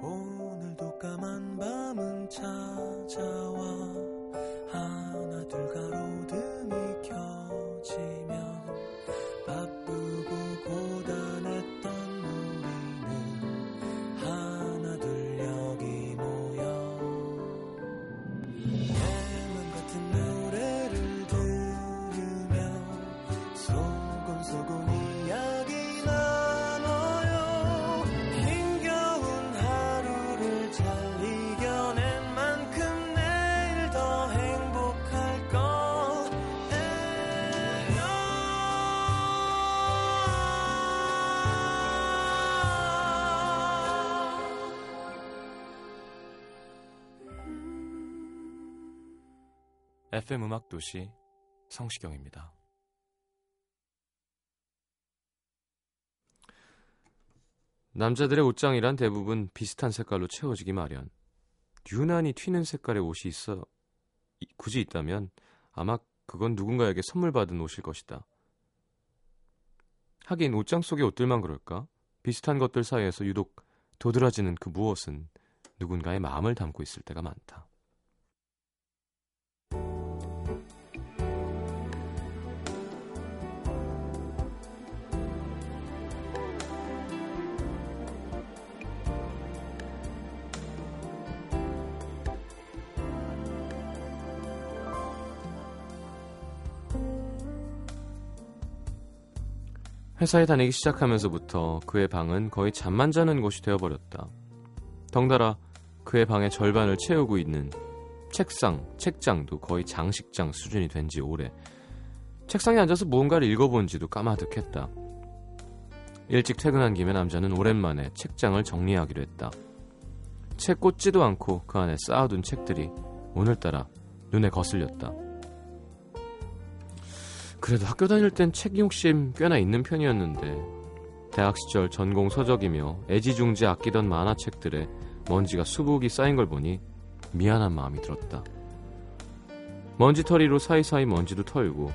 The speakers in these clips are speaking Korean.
오늘도 까만 밤은 찾아와. 하나 둘 가로등 FM 음악 도시 성시경입니다. 남자들의 옷장이란 대부분 비슷한 색깔로 채워지기 마련. 유난히 튀는 색깔의 옷이 있어 이- 굳이 있다면 아마 그건 누군가에게 선물 받은 옷일 것이다. 하긴 옷장 속의 옷들만 그럴까? 비슷한 것들 사이에서 유독 도드라지는 그 무엇은 누군가의 마음을 담고 있을 때가 많다. 회사에 다니기 시작하면서부터 그의 방은 거의 잠만 자는 곳이 되어버렸다. 덩달아 그의 방의 절반을 채우고 있는 책상, 책장도 거의 장식장 수준이 된 지 오래. 책상에 앉아서 무언가를 읽어본 지도 까마득했다. 일찍 퇴근한 김에 남자는 오랜만에 책장을 정리하기로 했다. 책 꽂지도 않고 그 안에 쌓아둔 책들이 오늘따라 눈에 거슬렸다. 그래도 학교 다닐 땐 책 욕심 꽤나 있는 편이었는데 대학 시절 전공 서적이며 애지중지 아끼던 만화책들에 먼지가 수북이 쌓인 걸 보니 미안한 마음이 들었다. 먼지털이로 사이사이 먼지도 털고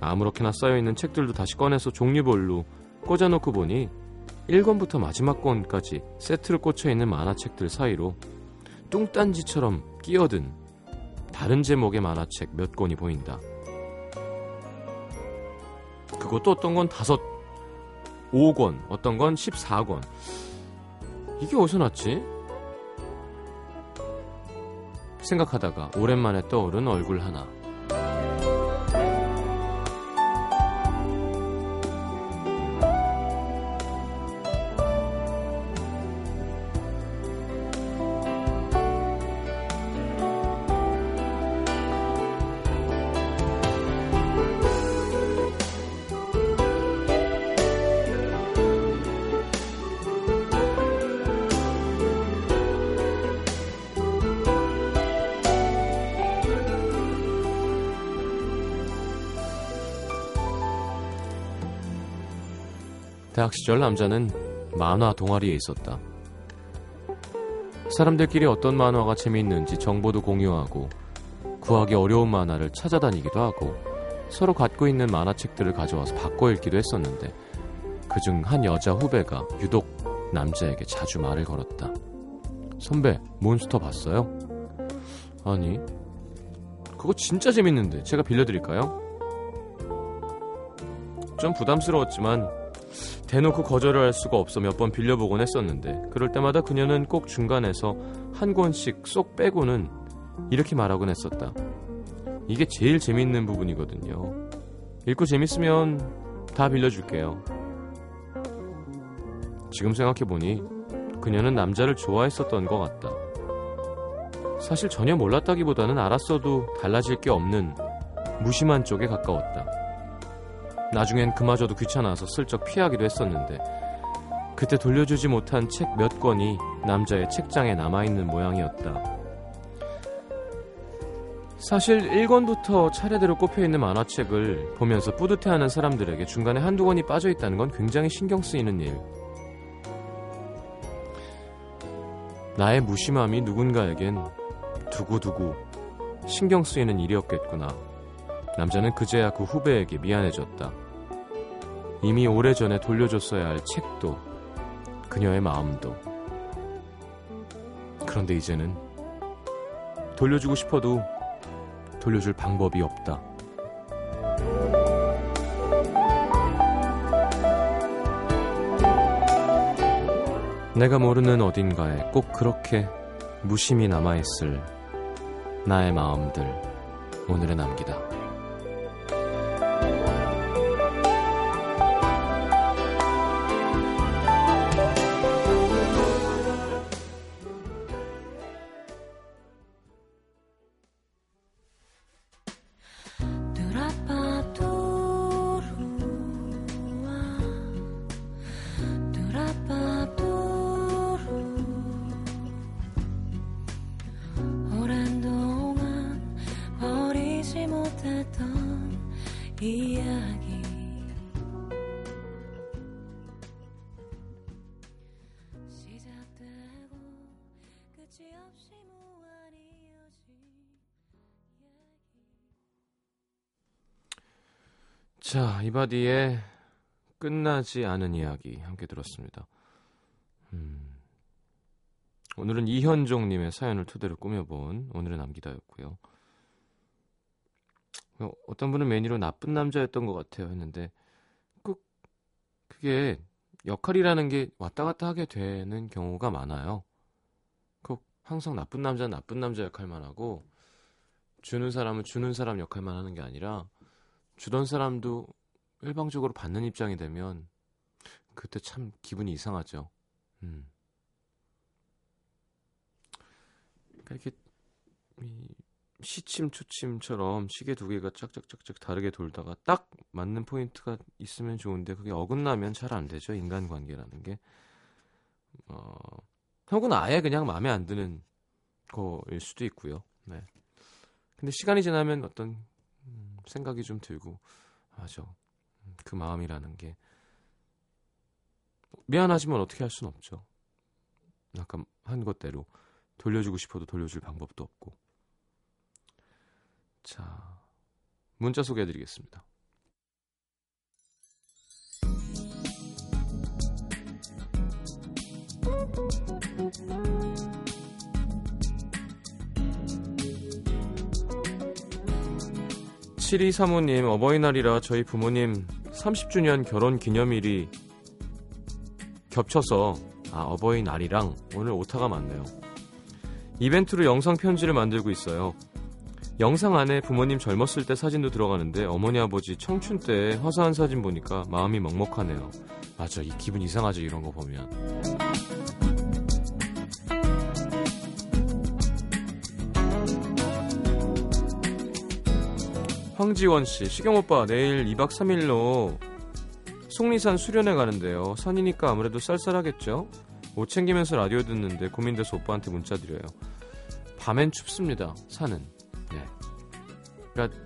아무렇게나 쌓여있는 책들도 다시 꺼내서 종류별로 꽂아놓고 보니 1권부터 마지막 권까지 세트로 꽂혀있는 만화책들 사이로 뚱딴지처럼 끼어든 다른 제목의 만화책 몇 권이 보인다. 그것도 어떤 건 다섯, 5권, 어떤 건 14권. 이게 어디서 났지? 생각하다가 오랜만에 떠오른 얼굴 하나. 대학 시절 남자는 만화 동아리에 있었다. 사람들끼리 어떤 만화가 재미있는지 정보도 공유하고 구하기 어려운 만화를 찾아다니기도 하고 서로 갖고 있는 만화책들을 가져와서 바꿔 읽기도 했었는데 그중 한 여자 후배가 유독 남자에게 자주 말을 걸었다. 선배, 몬스터 봤어요? 아니, 그거 진짜 재밌는데 제가 빌려드릴까요? 좀 부담스러웠지만 대놓고 거절을 할 수가 없어 몇 번 빌려보곤 했었는데 그럴 때마다 그녀는 꼭 중간에서 한 권씩 쏙 빼고는 이렇게 말하곤 했었다. 이게 제일 재밌는 부분이거든요. 읽고 재밌으면 다 빌려줄게요. 지금 생각해보니 그녀는 남자를 좋아했었던 것 같다. 사실 전혀 몰랐다기보다는 알았어도 달라질 게 없는 무심한 쪽에 가까웠다. 나중엔 그마저도 귀찮아서 슬쩍 피하기도 했었는데 그때 돌려주지 못한 책 몇 권이 남자의 책장에 남아있는 모양이었다. 사실 1권부터 차례대로 꼽혀있는 만화책을 보면서 뿌듯해하는 사람들에게 중간에 한두 권이 빠져있다는 건 굉장히 신경 쓰이는 일. 나의 무심함이 누군가에겐 두고두고 신경 쓰이는 일이었겠구나. 남자는 그제야 그 후배에게 미안해졌다. 이미 오래전에 돌려줬어야 할 책도, 그녀의 마음도. 그런데 이제는 돌려주고 싶어도 돌려줄 방법이 없다. 내가 모르는 어딘가에 꼭 그렇게 무심히 남아있을 나의 마음들 오늘의 남기다. 자, 이바디의 끝나지 않은 이야기 함께 들었습니다. 음, 오늘은 이현종님의 사연을 토대로 꾸며본 오늘의 남기다였고요. 어, 어떤 분은 매니로 나쁜 남자였던 것 같아요 했는데 꼭 그게 역할이라는 게 왔다 갔다 하게 되는 경우가 많아요. 꼭 항상 나쁜 남자는 나쁜 남자 역할만 하고 주는 사람은 주는 사람 역할만 하는 게 아니라 주던 사람도 일방적으로 받는 입장이 되면 그때 참 기분이 이상하죠. 음. 그러니까 이렇게 시침 초침처럼 시계 두 개가 짝짝짝짝 다르게 돌다가 딱 맞는 포인트가 있으면 좋은데 그게 어긋나면 잘 안 되죠 인간관계라는 게 어, 혹은 아예 그냥 마음에 안 드는 거일 수도 있고요. 네. 근데 시간이 지나면 어떤 음, 생각이 좀 들고 맞아 그 마음이라는 게. 미안하지만 어떻게 할 수는 없죠. 아까 한 것대로 돌려주고 싶어도 돌려줄 방법도 없고. 자 문자 소개해드리겠습니다 7235님, 어버이날이라 저희 부모님 30주년 결혼 기념일이 겹쳐서, 아, 어버이날이랑 오늘 오타가 많네요. 이벤트로 영상 편지를 만들고 있어요. 영상 안에 부모님 젊었을 때 사진도 들어가는데 어머니 아버지 청춘 때 화사한 사진 보니까 마음이 먹먹하네요. 맞아, 이 기분 이상하죠, 이런 거 보면. 황지원 씨, 시경 오빠 내일 2박 3일로 속리산 수련회 가는데요. 산이니까 아무래도 쌀쌀하겠죠? 옷 챙기면서 라디오 듣는데 고민돼서 오빠한테 문자 드려요. 밤엔 춥습니다. 산은. 네. 그러니까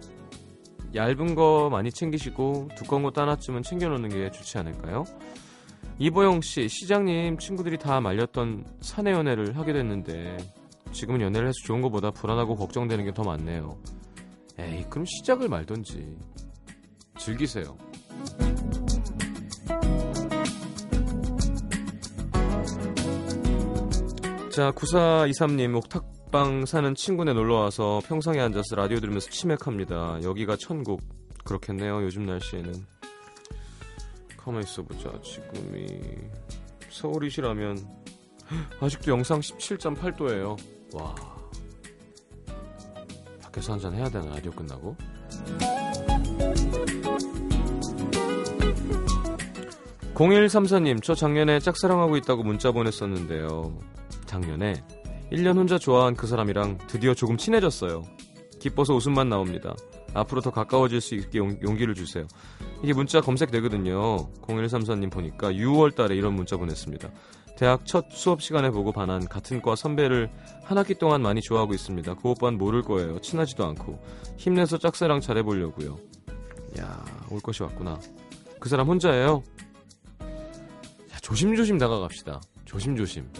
얇은 거 많이 챙기시고 두꺼운 거 하나쯤은 챙겨놓는 게 좋지 않을까요? 이보영 씨, 시장님 친구들이 다 말렸던 사내 연애를 하게 됐는데 지금은 연애를 해서 좋은 것보다 불안하고 걱정되는 게 더 많네요. 에이, 그럼 시작을 말던지. 즐기세요. 자, 9423님, 옥탑방 사는 친구네 놀러와서 평상에 앉아서 라디오 들으면서 치맥합니다. 여기가 천국. 그렇겠네요, 요즘 날씨에는. 가만 있어보자. 지금이 서울이시라면 아직도 영상 17.8도예요. 와. 밖에서 한잔 해야 되나 라디오 끝나고? 0134님 저 작년에 짝사랑하고 있다고 문자 보냈었는데요. 작년에 1년 혼자 좋아한 그 사람이랑 드디어 조금 친해졌어요. 기뻐서 웃음만 나옵니다. 앞으로 더 가까워질 수 있게 용, 기를 주세요. 이게 문자 검색되거든요. 0134님 보니까 6월 달에 이런 문자 보냈습니다 대학 첫 수업 시간에 보고 반한 같은 과 선배를 한 학기 동안 많이 좋아하고 있습니다. 그 오빠는 모를 거예요. 친하지도 않고. 힘내서 짝사랑 잘해보려고요. 야, 올 것이 왔구나. 그 사람 혼자예요? 야, 조심조심 다가갑시다. 조심조심.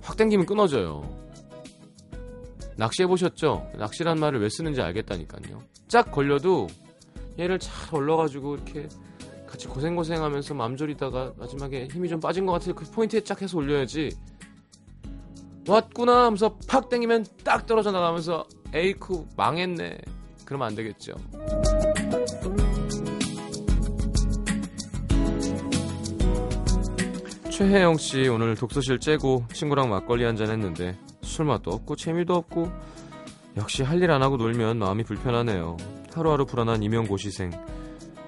확 땡기면 끊어져요. 낚시해보셨죠? 낚시란 말을 왜 쓰는지 알겠다니까요. 짝 걸려도 얘를 잘 올려가지고 이렇게 같이 고생고생하면서 맘졸이다가 마지막에 힘이 좀 빠진 것 같아서 그 포인트에 짝 해서 올려야지 왔구나 하면서 팍 땡기면 딱 떨어져 나가면서 에이쿠 망했네. 그러면 안 되겠죠. 최혜영 씨 오늘 독서실 째고 친구랑 막걸리 한 잔 했는데 술맛도 없고 재미도 없고 역시 할 일 안 하고 놀면 마음이 불편하네요. 하루하루 불안한 임용고시생.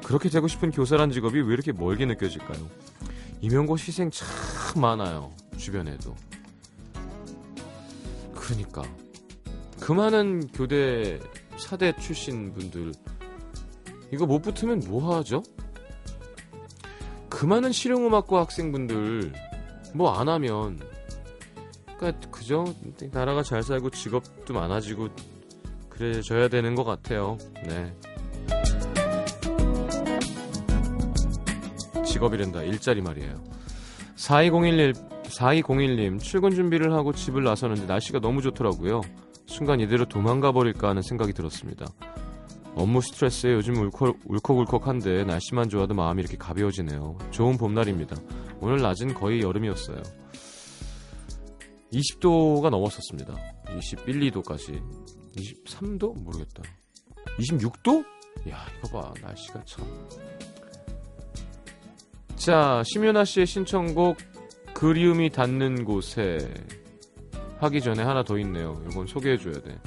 그렇게 되고 싶은 교사란 직업이 왜 이렇게 멀게 느껴질까요? 임용고 시생 참 많아요. 주변에도. 그러니까 그 많은 교대 사대 출신 분들 이거 못 붙으면 뭐 하죠? 그 많은 실용음악과 학생분들 뭐 안 하면 그러니까 그죠? 나라가 잘 살고 직업도 많아지고 그래져야 되는 것 같아요. 네. 직업이란다. 일자리 말이에요. 4201, 4201님, 출근 준비를 하고 집을 나서는데 날씨가 너무 좋더라고요. 순간 이대로 도망가 버릴까 하는 생각이 들었습니다. 업무 스트레스에 요즘 울컥, 울컥울컥한데 날씨만 좋아도 마음이 이렇게 가벼워지네요. 좋은 봄날입니다. 오늘 낮은 거의 여름이었어요. 20도가 넘었었습니다. 21, 2도까지. 23도? 모르겠다. 26도? 야, 이거 봐. 날씨가 참. 자, 심윤아 씨의 신청곡 그리움이 닿는 곳에 하기 전에 하나 더 있네요. 이건 소개해줘야 돼.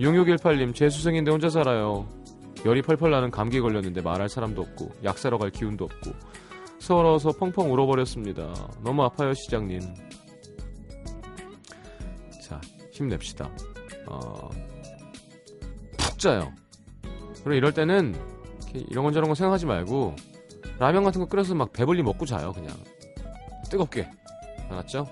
6618님, 재수생인데 혼자 살아요. 열이 펄펄 나는 감기 걸렸는데 말할 사람도 없고, 약 사러 갈 기운도 없고, 서러워서 펑펑 울어버렸습니다. 너무 아파요, 시장님. 자, 힘냅시다. 어, 푹 자요. 그리고 이럴 때는 이런 건 저런 건 생각하지 말고 라면 같은 거 끓여서 막 배불리 먹고 자요, 그냥. 뜨겁게. 알았죠?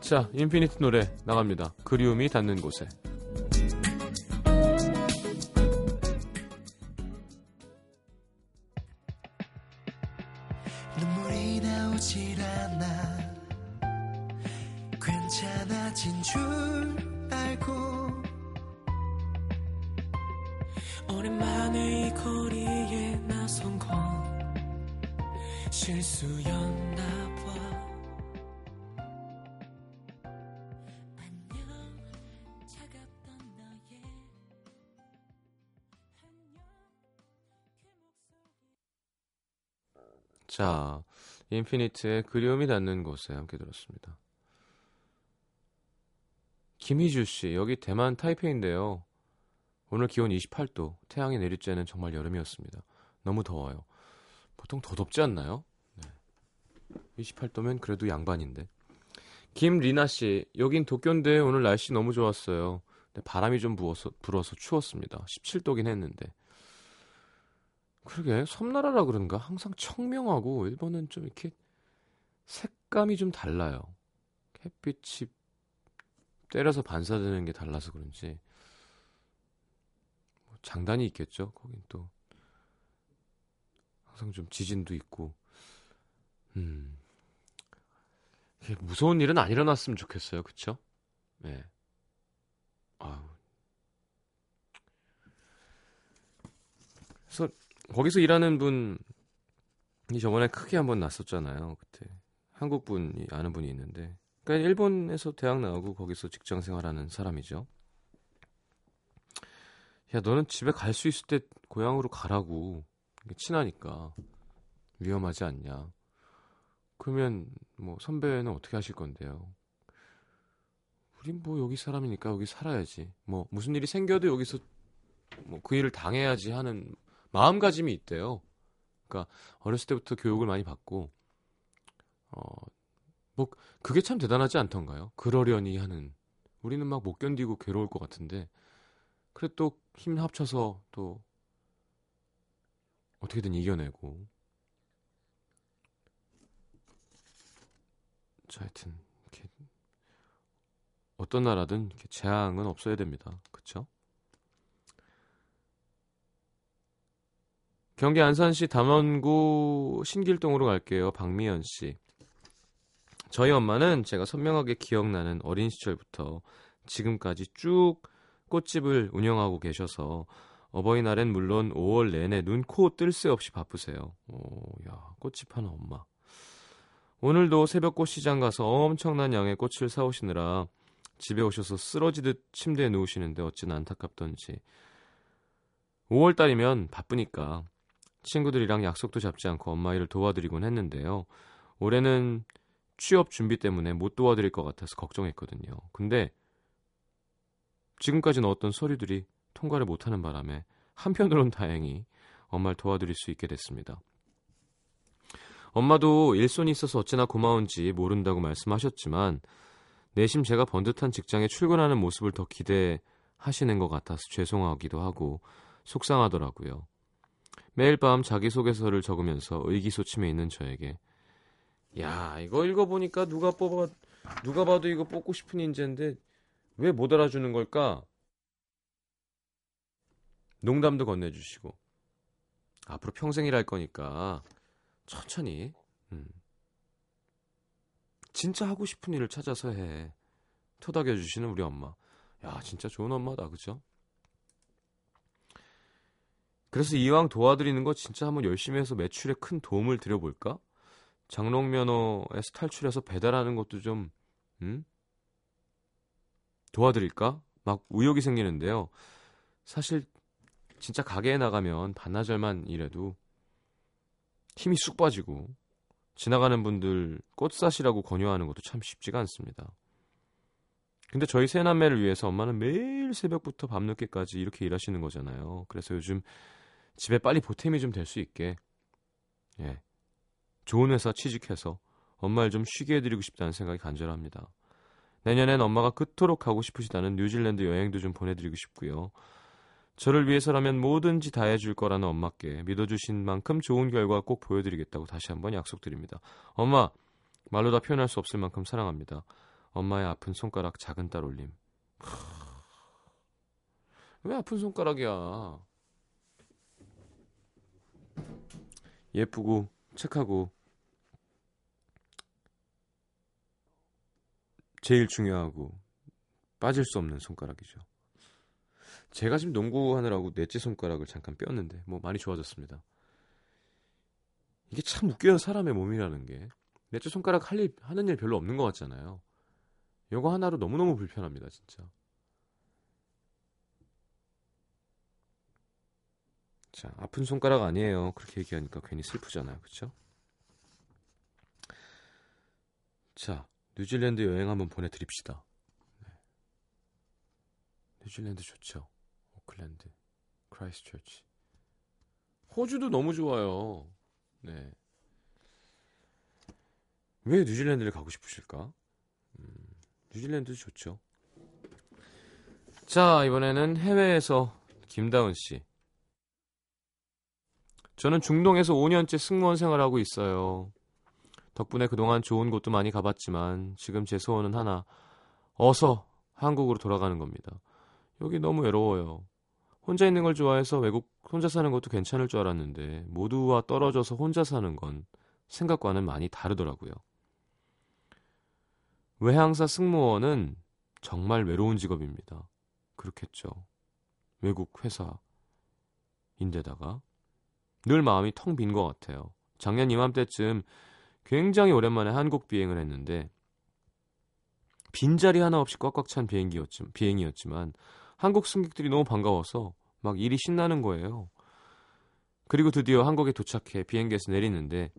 자, 인피니트 노래 나갑니다. 그리움이 닿는 곳에. 눈물이 나오질 않아 괜찮아진 줄 알고 오랜만에 이 거리에 나선 건 실수였나 봐 안녕 차갑던 너의 그 자, 인피니트의 그리움이 닿는 곳에 함께 들었습니다. 김희주 씨, 여기 대만 타이페이인데요. 오늘 기온 28도, 태양이 내릴 때는 정말 여름이었습니다. 너무 더워요. 보통 더 덥지 않나요? 네. 28도면 그래도 양반인데. 김리나 씨, 여긴 도쿄인데 오늘 날씨 너무 좋았어요. 근데 바람이 좀 부어서, 불어서 추웠습니다. 17도긴 했는데. 그러게 섬나라라 그런가 항상 청명하고 일본은 좀 이렇게 색감이 좀 달라요. 햇빛이 때려서 반사되는 게 달라서 그런지 뭐 장단이 있겠죠. 거긴 또 항상 좀 지진도 있고 음 무서운 일은 안 일어났으면 좋겠어요. 그쵸? 네. 아우. 그래서 거기서 일하는 분이 저번에 크게 한번 났었잖아요. 그때 한국 분이 아는 분이 있는데, 그러니까 일본에서 대학 나오고 거기서 직장 생활하는 사람이죠. 야, 너는 집에 갈 수 있을 때 고향으로 가라고. 친하니까 위험하지 않냐. 그러면 뭐 선배는 어떻게 하실 건데요? 우린 뭐 여기 사람이니까 여기 살아야지. 뭐 무슨 일이 생겨도 여기서 뭐 그 일을 당해야지 하는 마음가짐이 있대요. 그러니까 어렸을 때부터 교육을 많이 받고 어 뭐 그게 참 대단하지 않던가요? 그러려니 하는 우리는 막 못 견디고 괴로울 것 같은데 그래 또 힘 합쳐서 또 어떻게든 이겨내고 자 하여튼 이렇게 어떤 나라든 이렇게 재앙은 없어야 됩니다. 그렇죠? 경기 안산시 담원구 신길동으로 갈게요. 박미연 씨. 저희 엄마는 제가 선명하게 기억나는 어린 시절부터 지금까지 쭉 꽃집을 운영하고 계셔서 어버이날엔 물론 5월 내내 눈, 코, 뜰 새 없이 바쁘세요. 오, 야, 꽃집 하는 엄마. 오늘도 새벽 꽃 시장 가서 엄청난 양의 꽃을 사오시느라 집에 오셔서 쓰러지듯 침대에 누우시는데 어찌나 안타깝던지. 5월달이면 바쁘니까 친구들이랑 약속도 잡지 않고 엄마 일을 도와드리곤 했는데요. 올해는 취업 준비 때문에 못 도와드릴 것 같아서 걱정했거든요. 근데 지금까지 넣었던 서류들이 통과를 못하는 바람에 한편으론 다행히 엄마를 도와드릴 수 있게 됐습니다. 엄마도 일손이 있어서 어찌나 고마운지 모른다고 말씀하셨지만 내심 제가 번듯한 직장에 출근하는 모습을 더 기대하시는 것 같아서 죄송하기도 하고 속상하더라고요. 매일 밤 자기소개서를 적으면서 의기소침해 있는 저에게 야 이거 읽어보니까 누가 뽑아 누가 봐도 이거 뽑고 싶은 인재인데 왜 못 알아주는 걸까? 농담도 건네주시고 앞으로 평생 일할 거니까 천천히 음. 진짜 하고 싶은 일을 찾아서 해 토닥여 주시는 우리 엄마 야 진짜 좋은 엄마다 그죠? 그래서 이왕 도와드리는 거 진짜 한번 열심히 해서 매출에 큰 도움을 드려볼까? 장롱면허에서 탈출해서 배달하는 것도 좀 음? 도와드릴까? 막 의욕이 생기는데요. 사실 진짜 가게에 나가면 반나절만 일해도 힘이 쑥 빠지고 지나가는 분들 꽃 사시라고 권유하는 것도 참 쉽지가 않습니다. 근데 저희 세 남매를 위해서 엄마는 매일 새벽부터 밤늦게까지 이렇게 일하시는 거잖아요. 그래서 요즘 집에 빨리 보탬이 좀 될 수 있게 예. 좋은 회사 취직해서 엄마를 좀 쉬게 해드리고 싶다는 생각이 간절합니다. 내년엔 엄마가 그토록 가고 싶으시다는 뉴질랜드 여행도 좀 보내드리고 싶고요. 저를 위해서라면 뭐든지 다 해줄 거라는 엄마께 믿어주신 만큼 좋은 결과 꼭 보여드리겠다고 다시 한번 약속드립니다. 엄마, 말로 다 표현할 수 없을 만큼 사랑합니다. 엄마의 아픈 손가락 작은 딸 올림. 왜 아픈 손가락이야? 예쁘고 착하고 제일 중요하고 빠질 수 없는 손가락이죠. 제가 지금 농구하느라고 넷째 손가락을 잠깐 뺐는데 뭐 많이 좋아졌습니다. 이게 참 웃겨요 사람의 몸이라는 게 넷째 손가락 할 일, 하는 일 별로 없는 것 같잖아요. 요거 하나로 너무너무 불편합니다 진짜. 자 아픈 손가락 아니에요 그렇게 얘기하니까 괜히 슬프잖아요 그쵸? 자 뉴질랜드 여행 한번 보내드립시다. 네. 뉴질랜드 좋죠. 오클랜드, 크라이스처치. 호주도 너무 좋아요. 네. 왜 뉴질랜드를 가고 싶으실까? 음, 뉴질랜드 좋죠. 자, 이번에는 해외에서 김다은 씨. 저는 중동에서 5년째 승무원 생활하고 있어요. 덕분에 그동안 좋은 곳도 많이 가봤지만 지금 제 소원은 하나. 어서 한국으로 돌아가는 겁니다. 여기 너무 외로워요. 혼자 있는 걸 좋아해서 외국 혼자 사는 것도 괜찮을 줄 알았는데 모두와 떨어져서 혼자 사는 건 생각과는 많이 다르더라고요. 외항사 승무원은 정말 외로운 직업입니다. 그렇겠죠. 외국 회사인데다가 늘 마음이 텅 빈 것 같아요. 작년 이맘때쯤 굉장히 오랜만에 한국 비행을 했는데 빈자리 하나 없이 꽉꽉 찬 비행기였지, 비행이었지만 한국 승객들이 너무 반가워서 막 일이 신나는 거예요. 그리고 드디어 한국에 도착해 비행기에서 내리는데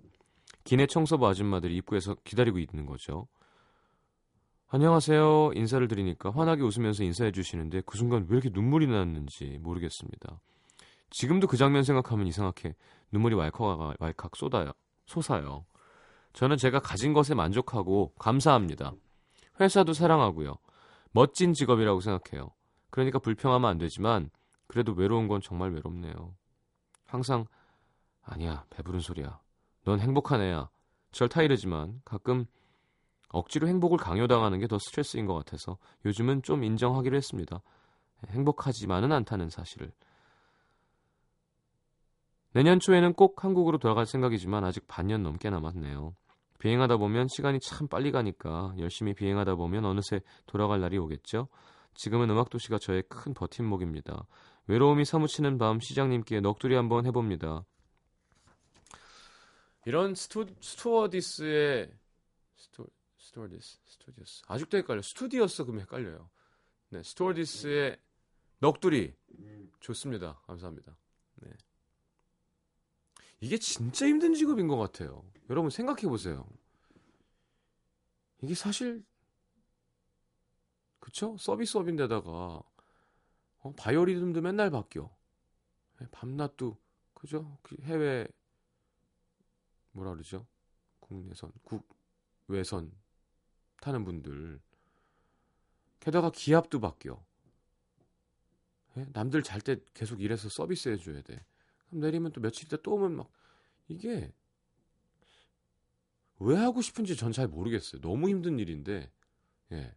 기내 청소부 아줌마들이 입구에서 기다리고 있는 거죠. 안녕하세요. 인사를 드리니까 환하게 웃으면서 인사해 주시는데 그 순간 왜 이렇게 눈물이 났는지 모르겠습니다. 지금도 그 장면 생각하면 이상하게 눈물이 왈칵 왈칵 쏟아요. 솟아요. 저는 제가 가진 것에 만족하고 감사합니다. 회사도 사랑하고요. 멋진 직업이라고 생각해요. 그러니까 불평하면 안 되지만 그래도 외로운 건 정말 외롭네요. 항상 아니야 배부른 소리야. 넌 행복한 애야. 절 타이르지만 가끔 억지로 행복을 강요당하는 게 더 스트레스인 것 같아서 요즘은 좀 인정하기로 했습니다. 행복하지만은 않다는 사실을. 내년 초에는 꼭 한국으로 돌아갈 생각이지만 아직 반년 넘게 남았네요. 비행하다 보면 시간이 참 빨리 가니까 열심히 비행하다 보면 어느새 돌아갈 날이 오겠죠. 지금은 음악도시가 저의 큰 버팀목입니다. 외로움이 사무치는 밤 시장님께 넋두리 한번 해봅니다. 이런 스투, 스튜어디스의 스튜어디스, 스튜디오스. 아직도 헷갈려. 스튜디오스 그러면 헷갈려요. 네, 스튜어디스의 넋두리 좋습니다. 감사합니다. 네. 이게 진짜 힘든 직업인 것 같아요. 여러분 생각해 보세요. 이게 사실 그쵸? 서비스업인데다가 어, 바이오리듬도 맨날 바뀌어. 네, 밤낮도 그죠? 그 해외 뭐라 그러죠? 국내선, 국외선 타는 분들 게다가 기압도 바뀌어. 예? 남들 잘 때 계속 일해서 서비스 해줘야 돼. 그럼 내리면 또 며칠 있다 또 오면 막 이게 왜 하고 싶은지 전 잘 모르겠어요. 너무 힘든 일인데 예.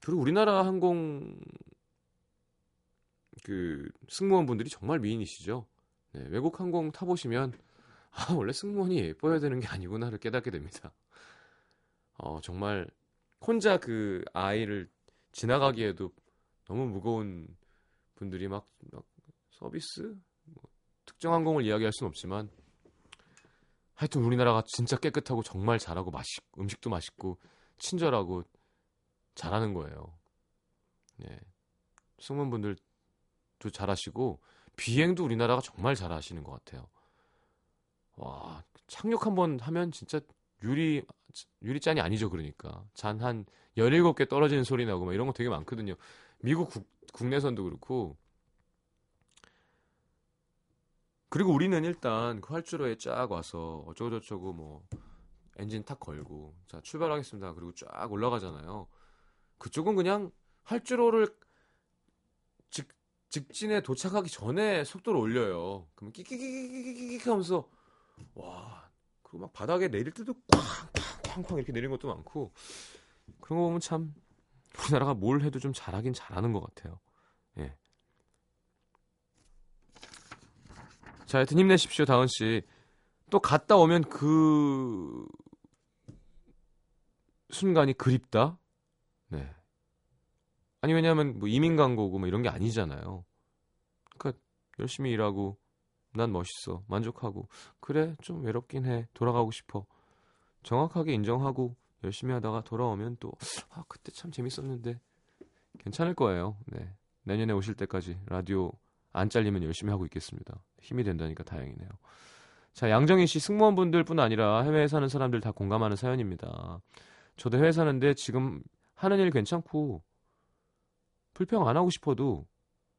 그리고 우리나라 항공 그 승무원분들이 정말 미인이시죠. 네, 외국 항공 타보시면 아 원래 승무원이 예뻐야 되는 게 아니구나를 깨닫게 됩니다. 어 정말 혼자 그 아이를 지나가기에도 너무 무거운 분들이 막, 막 서비스 뭐, 특정 항공을 이야기할 수는 없지만 하여튼 우리나라가 진짜 깨끗하고 정말 잘하고 맛있 음식도 맛있고 친절하고 잘하는 거예요. 예. 승무원분들도 잘하시고 비행도 우리나라가 정말 잘하시는 것 같아요. 와 착륙 한번 하면 진짜 유리 유리잔이 아니죠 그러니까 잔 한 17개 떨어지는 소리 나고 막 이런 거 되게 많거든요. 미국 국, 국내선도 그렇고 그리고 우리는 일단 그 활주로에 쫙 와서 어쩌고저쩌고 뭐 엔진 탁 걸고 자 출발하겠습니다. 그리고 쫙 올라가잖아요. 그쪽은 그냥 활주로를 직, 직진에 도착하기 전에 속도를 올려요. 그러면 끼끼끼끼끼끼 하면서 와 그리고 막 바닥에 내릴 때도 쾅쾅쾅쾅 이렇게 내리는 것도 많고 그런 거 보면 참 우리나라가 뭘 해도 좀 잘하긴 잘하는 것 같아요. 예. 자, 하여튼 힘내십시오, 다은 씨. 또 갔다 오면 그 순간이 그립다? 네. 아니, 왜냐하면 뭐 이민 간 거고 뭐 이런 게 아니잖아요. 그러니까 열심히 일하고 난 멋있어. 만족하고. 그래, 좀 외롭긴 해. 돌아가고 싶어. 정확하게 인정하고 열심히 하다가 돌아오면 또, 아, 그때 참 재밌었는데. 괜찮을 거예요. 네. 내년에 오실 때까지 라디오 안 잘리면 열심히 하고 있겠습니다. 힘이 된다니까 다행이네요. 자, 양정희 씨 승무원분들 뿐 아니라 해외에 사는 사람들 다 공감하는 사연입니다. 저도 해외 사는데 지금 하는 일 괜찮고 불평 안 하고 싶어도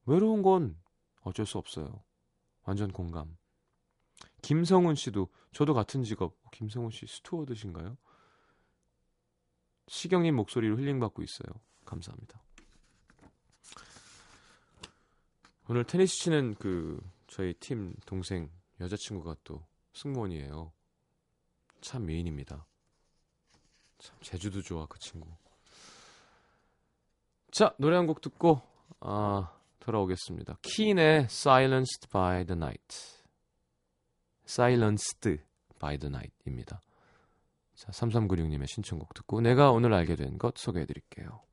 외로운 건 어쩔 수 없어요. 완전 공감. 김성훈 씨도 저도 같은 직업. 김성훈 씨 스튜어드신가요? 시경님 목소리로 힐링 받고 있어요. 감사합니다. 오늘 테니스 치는 그 저희 팀 동생 여자친구가 또 승무원이에요. 참 미인입니다. 참 제주도 좋아 그 친구. 자 노래 한 곡 듣고 아 돌아오겠습니다. 키인의 Silenced by the Night. Silenced by the Night입니다. 자 3396님의 신청곡 듣고 내가 오늘 알게 된 것 소개해 드릴게요.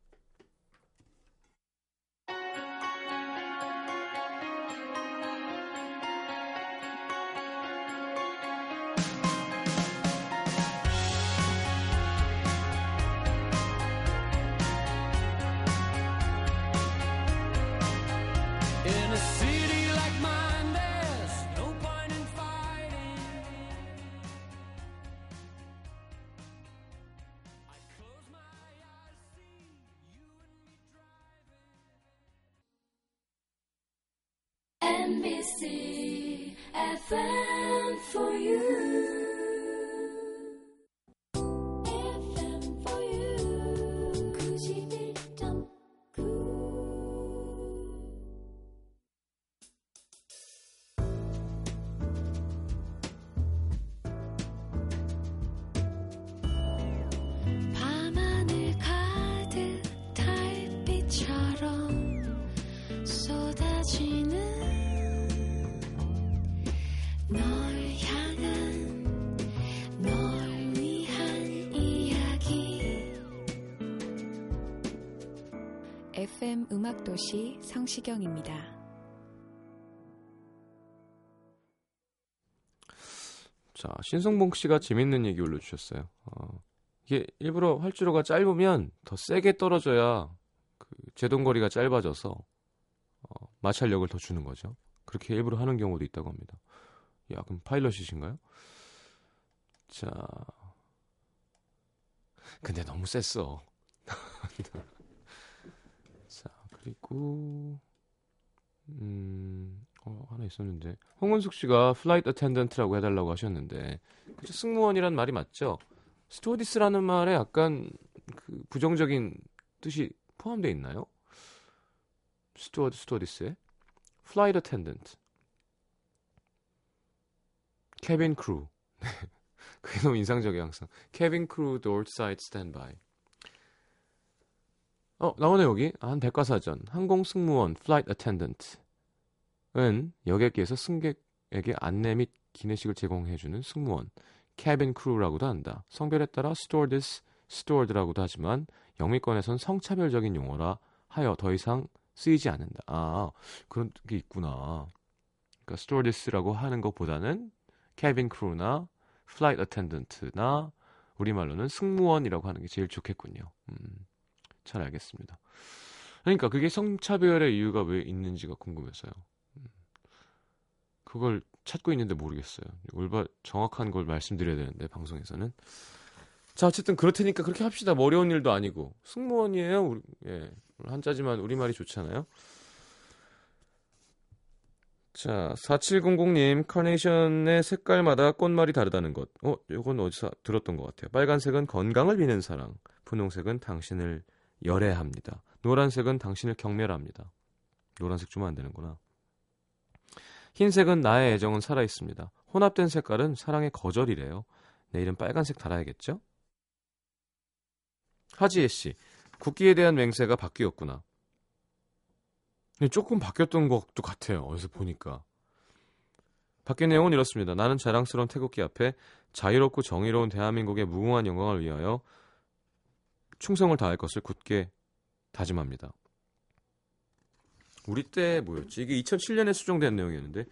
FM 음악도시 성시경입니다. 자, 신성봉 씨가 재밌는 얘기 올려주셨어요. 어, 이게 일부러 활주로가 짧으면 더 세게 떨어져야 그 제동거리가 짧아져서 어, 마찰력을 더 주는 거죠. 그렇게 일부러 하는 경우도 있다고 합니다. 야, 그럼 파일럿이신가요? 자, 근데 너무 셌어. 자, 그리고 음, 어, 하나 있었는데 홍은숙 씨가 flight attendant라고 해달라고 하셨는데 그죠 승무원이란 말이 맞죠? 스튜어디스라는 말에 약간 그 부정적인 뜻이 포함되어 있나요? 스튜어드 스튜어디스에 flight attendant cabin crew 그게 너무 인상적이에요 항상. cabin crew door side standby 어 나오네 여기. 한 백과사전. 항공 승무원 flight attendant은 여객기에서 승객에게 안내 및 기내식을 제공해주는 승무원. cabin crew라고도 한다. 성별에 따라 스튜어디스 스튜어드라고도 하지만 영미권에선 성차별적인 용어라 하여 더 이상 쓰이지 않는다 아 그런 게 있구나 그러니까 스튜어디스라고 하는 것보다는 cabin crew나 flight attendant나 우리말로는 승무원이라고 하는 게 제일 좋겠군요. 음, 잘 알겠습니다. 그러니까 그게 성차별의 이유가 왜 있는지가 궁금해서요. 음, 그걸 찾고 있는데 모르겠어요. 올바 정확한 걸 말씀드려야 되는데 방송에서는. 자 어쨌든 그렇다니까 그렇게 합시다. 뭐 어려운 일도 아니고 승무원이에요. 우리, 예 한자지만 우리말이 좋잖아요. 자, 4700님, 카네이션의 색깔마다 꽃말이 다르다는 것. 어, 요건 어디서 들었던 것 같아요. 빨간색은 건강을 비는 사랑. 분홍색은 당신을 열애합니다. 노란색은 당신을 경멸합니다. 노란색 주면 안 되는구나. 흰색은 나의 애정은 살아있습니다. 혼합된 색깔은 사랑의 거절이래요. 내일은 빨간색 달아야겠죠? 하지혜 씨, 국기에 대한 맹세가 바뀌었구나. 네, 조금 바뀌었던 것도 같아요. 어디서 보니까. 바뀐 내용은 이렇습니다. 나는 자랑스러운 태극기 앞에 자유롭고 정의로운 대한민국의 무궁한 영광을 위하여 충성을 다할 것을 굳게 다짐합니다. 우리 때 뭐였지? 이게 2007년에 수정된 내용이었는데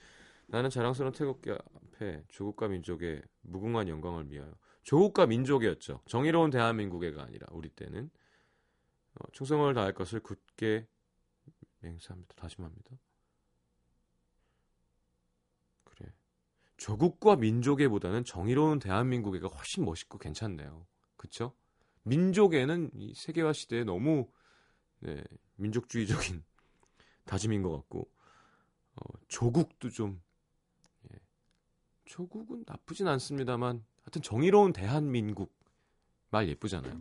나는 자랑스러운 태극기 앞에 조국과 민족의 무궁한 영광을 위하여 조국과 민족이었죠. 정의로운 대한민국의가 아니라 우리 때는 어, 충성을 다할 것을 굳게 맹세합니다. 다짐합니다. 그래. 조국과 민족애보다는 정의로운 대한민국애가 훨씬 멋있고 괜찮네요. 그쵸? 민족애는 이 세계화 시대에 너무 네, 민족주의적인 다짐인 것 같고 어, 조국도 좀 예. 조국은 나쁘진 않습니다만 하여튼 정의로운 대한민국 말 예쁘잖아요.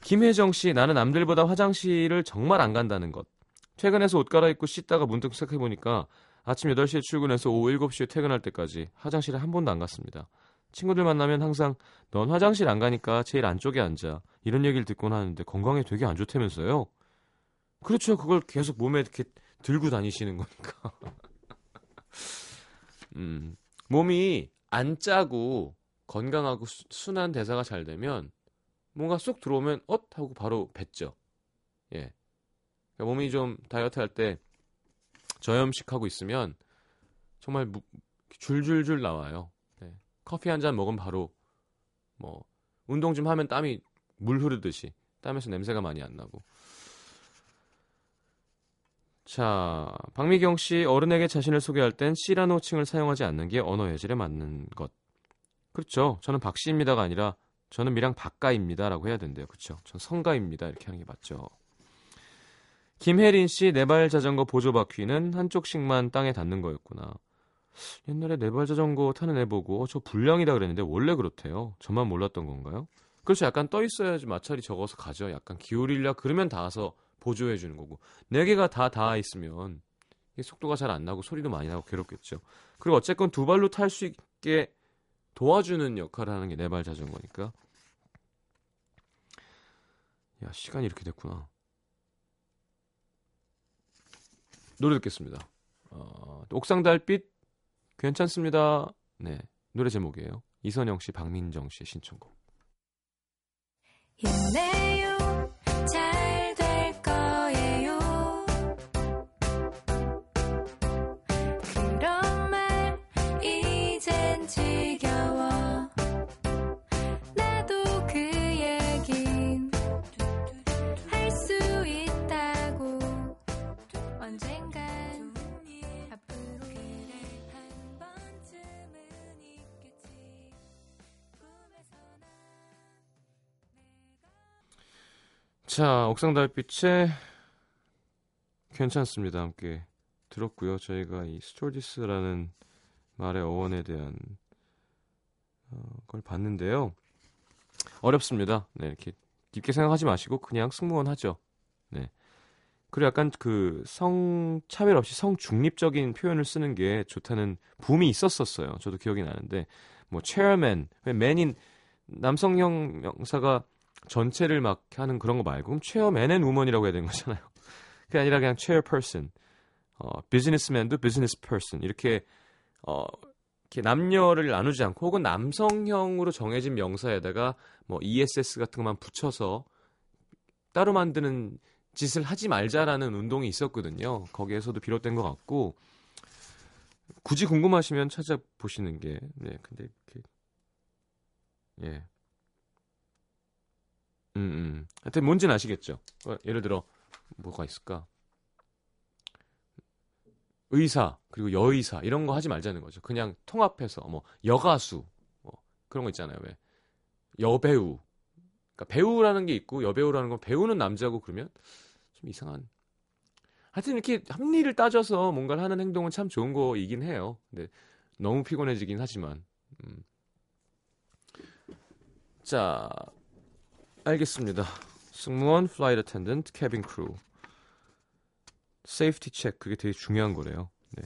김혜정 씨, 나는 남들보다 화장실을 정말 안 간다는 것. 퇴근해서 옷 갈아입고 씻다가 문득 생각해보니까 아침 8시에 출근해서 오후 7시에 퇴근할 때까지 화장실에 한 번도 안 갔습니다. 친구들 만나면 항상 넌 화장실 안 가니까 제일 안쪽에 앉아. 이런 얘기를 듣곤 하는데 건강에 되게 안 좋다면서요? 그렇죠. 그걸 계속 몸에 이렇게 들고 다니시는 거니까. 음, 몸이 안 짜고 건강하고 수- 순한 대사가 잘 되면 뭔가 쏙 들어오면 엇 하고 바로 뱉죠. 예. 그러니까 몸이 좀 다이어트 할 때 저염식 하고 있으면 정말 무- 줄줄줄 나와요. 네. 커피 한 잔 먹으면 바로 뭐 운동 좀 하면 땀이 물 흐르듯이 땀에서 냄새가 많이 안 나고. 자, 박미경 씨 어른에게 자신을 소개할 땐 씨라는 호칭을 사용하지 않는 게 언어 예절에 맞는 것. 그렇죠. 저는 박 씨입니다가 아니라 저는 미랑 박가입니다라고 해야 된대요. 그렇죠. 전 성가입니다. 이렇게 하는 게 맞죠. 김혜린 씨 네발 자전거 보조 바퀴는 한쪽씩만 땅에 닿는 거였구나. 옛날에 네발 자전거 타는 애 보고 어, 저 불량이다 그랬는데 원래 그렇대요. 저만 몰랐던 건가요? 그렇죠. 약간 떠 있어야지 마찰이 적어서 가죠. 약간 기울이려 그러면 닿아서 보조해 주는 거고 네 개가 다 닿아 있으면 속도가 잘 안 나고 소리도 많이 나고 괴롭겠죠. 그리고 어쨌건 두 발로 탈 수 있게 도와주는 역할을 하는 게 네 발 자전거니까. 야 시간이 이렇게 됐구나. 노래 듣겠습니다. 어, 옥상 달빛 괜찮습니다. 네 노래 제목이에요. 이선영 씨, 박민정 씨의 신청곡. 힘내요 지겨워. 나도 그 얘긴 할 수 있다고. 언젠간 앞으로 한 번쯤은 있겠지. 자 옥상 달빛에 괜찮습니다 함께 들었고요. 저희가 이 스토디스라는 말의 어원에 대한 걸 봤는데요. 어렵습니다. 네, 이렇게 깊게 생각하지 마시고 그냥 승무원 하죠. 네. 그리고 약간 그 성 차별 없이 성 중립적인 표현을 쓰는 게 좋다는 붐이 있었었어요. 저도 기억이 나는데 뭐 chairman, man인 남성형 명사가 전체를 막 하는 그런 거 말고 그럼 chairman and woman이라고 해야 되는 거잖아요. 그게 아니라 그냥 chairperson, 어, businessman도 business person 이렇게 어 남녀를 나누지 않고 혹은 남성형으로 정해진 명사에다가 뭐 ess 같은 것만 붙여서 따로 만드는 짓을 하지 말자라는 운동이 있었거든요. 거기에서도 비롯된 것 같고 굳이 궁금하시면 찾아보시는 게 네, 근데 이렇게 예. 음, 음. 하여튼 뭔지는 아시겠죠? 어, 예를 들어 뭐가 있을까? 의사 그리고 여의사 이런 거 하지 말자는 거죠. 그냥 통합해서 뭐 여가수 뭐 그런 거 있잖아요. 왜 여배우 그러니까 배우라는 게 있고 여배우라는 건 배우는 남자고 그러면 좀 이상한. 하여튼 이렇게 합리를 따져서 뭔가를 하는 행동은 참 좋은 거이긴 해요. 근데 너무 피곤해지긴 하지만. 음. 자, 알겠습니다. 승무원, flight attendant, cabin crew. safety check 그게 되게 중요한 거래요. 네.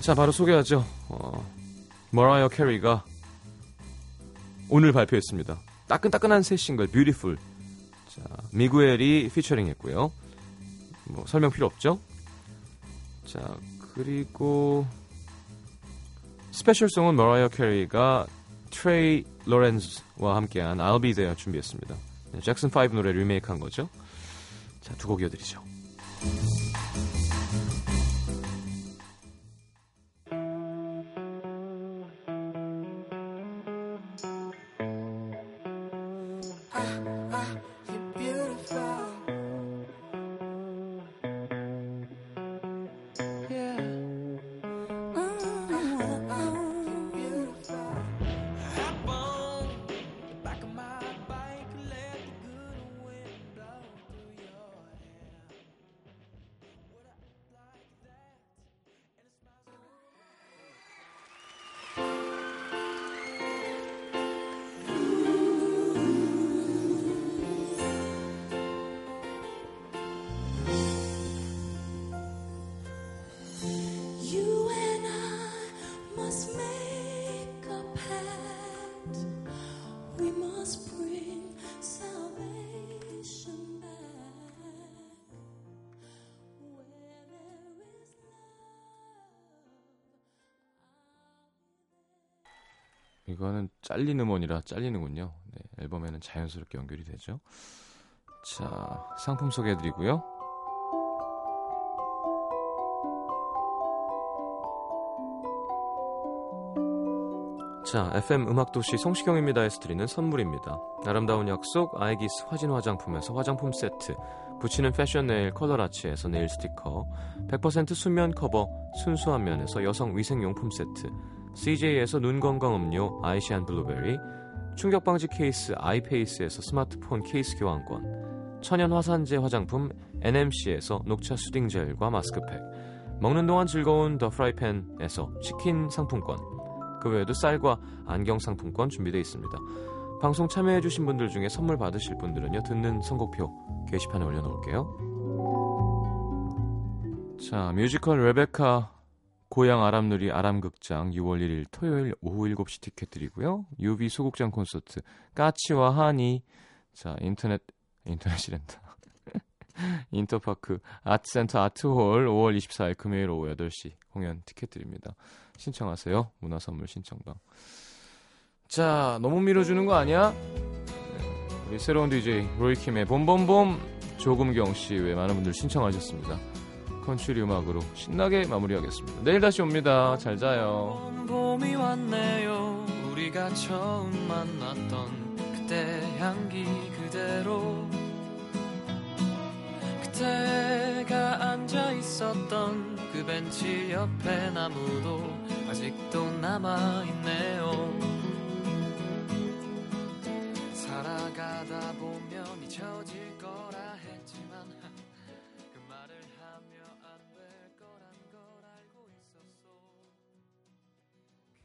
자, 바로 소개하죠. 어, 머라이어 캐리가 오늘 발표했습니다. 따끈따끈한 새 싱글 Beautiful. 자, 미구엘이 피처링 했고요. 뭐 설명 필요 없죠? 자, 그리고 special song은 머라이어 캐리가 트레이 로렌즈와 함께한 I'll Be There 준비했습니다. 네, 잭슨 5 노래 리메이크한 거죠. 자, 두 곡 이어드리죠. 이거는 잘린 음원이라 잘리는군요. 네, 앨범에는 자연스럽게 연결이 되죠. 자, 상품 소개해드리고요. 자, FM 음악도시 성시경입니다에서 드리는 선물입니다. 아름다운 약속, 아이기스 화진 화장품에서 화장품 세트, 붙이는 패션 네일 컬러라치에서 네일 스티커, 100% 순면 커버, 순수한 면에서 여성 위생용품 세트, CJ에서 눈 건강 음료 아이시안 블루베리, 충격 방지 케이스 아이페이스에서 스마트폰 케이스 교환권, 천연 화산재 화장품 NMC에서 녹차 soothing 젤과 마스크팩, 먹는 동안 즐거운 더 프라이팬에서 치킨 상품권, 그 외에도 쌀과 안경 상품권 준비되어 있습니다. 방송 참여해주신 분들 중에 선물 받으실 분들은요 듣는 선곡표 게시판에 올려놓을게요. 자 뮤지컬 레베카 고향 아람누리 아람극장 6월 1일 토요일 오후 7시 티켓 드리고요. 유비 소극장 콘서트 까치와 하니 자 인터넷 인터넷이란다. 인터파크 아트센터 아트홀 5월 24일 금요일 오후 8시 공연 티켓 드립니다. 신청하세요. 문화선물 신청방. 자, 너무 밀어주는 거 아니야? 네, 우리 새로운 DJ 로이킴의 봄봄봄 조금경 씨 외 많은 분들 신청하셨습니다. 컨츄리 음악으로 신나게 마무리하겠습니다. 내일 다시 옵니다. 잘 자요. 봄이 왔네요. 우리가 처음 만났던 그때 향기 그대로 그때가 앉아 있었던 그 벤치 옆에 나무도 아직도 남아 있네요. 살아가다 보면 잊혀질 거라.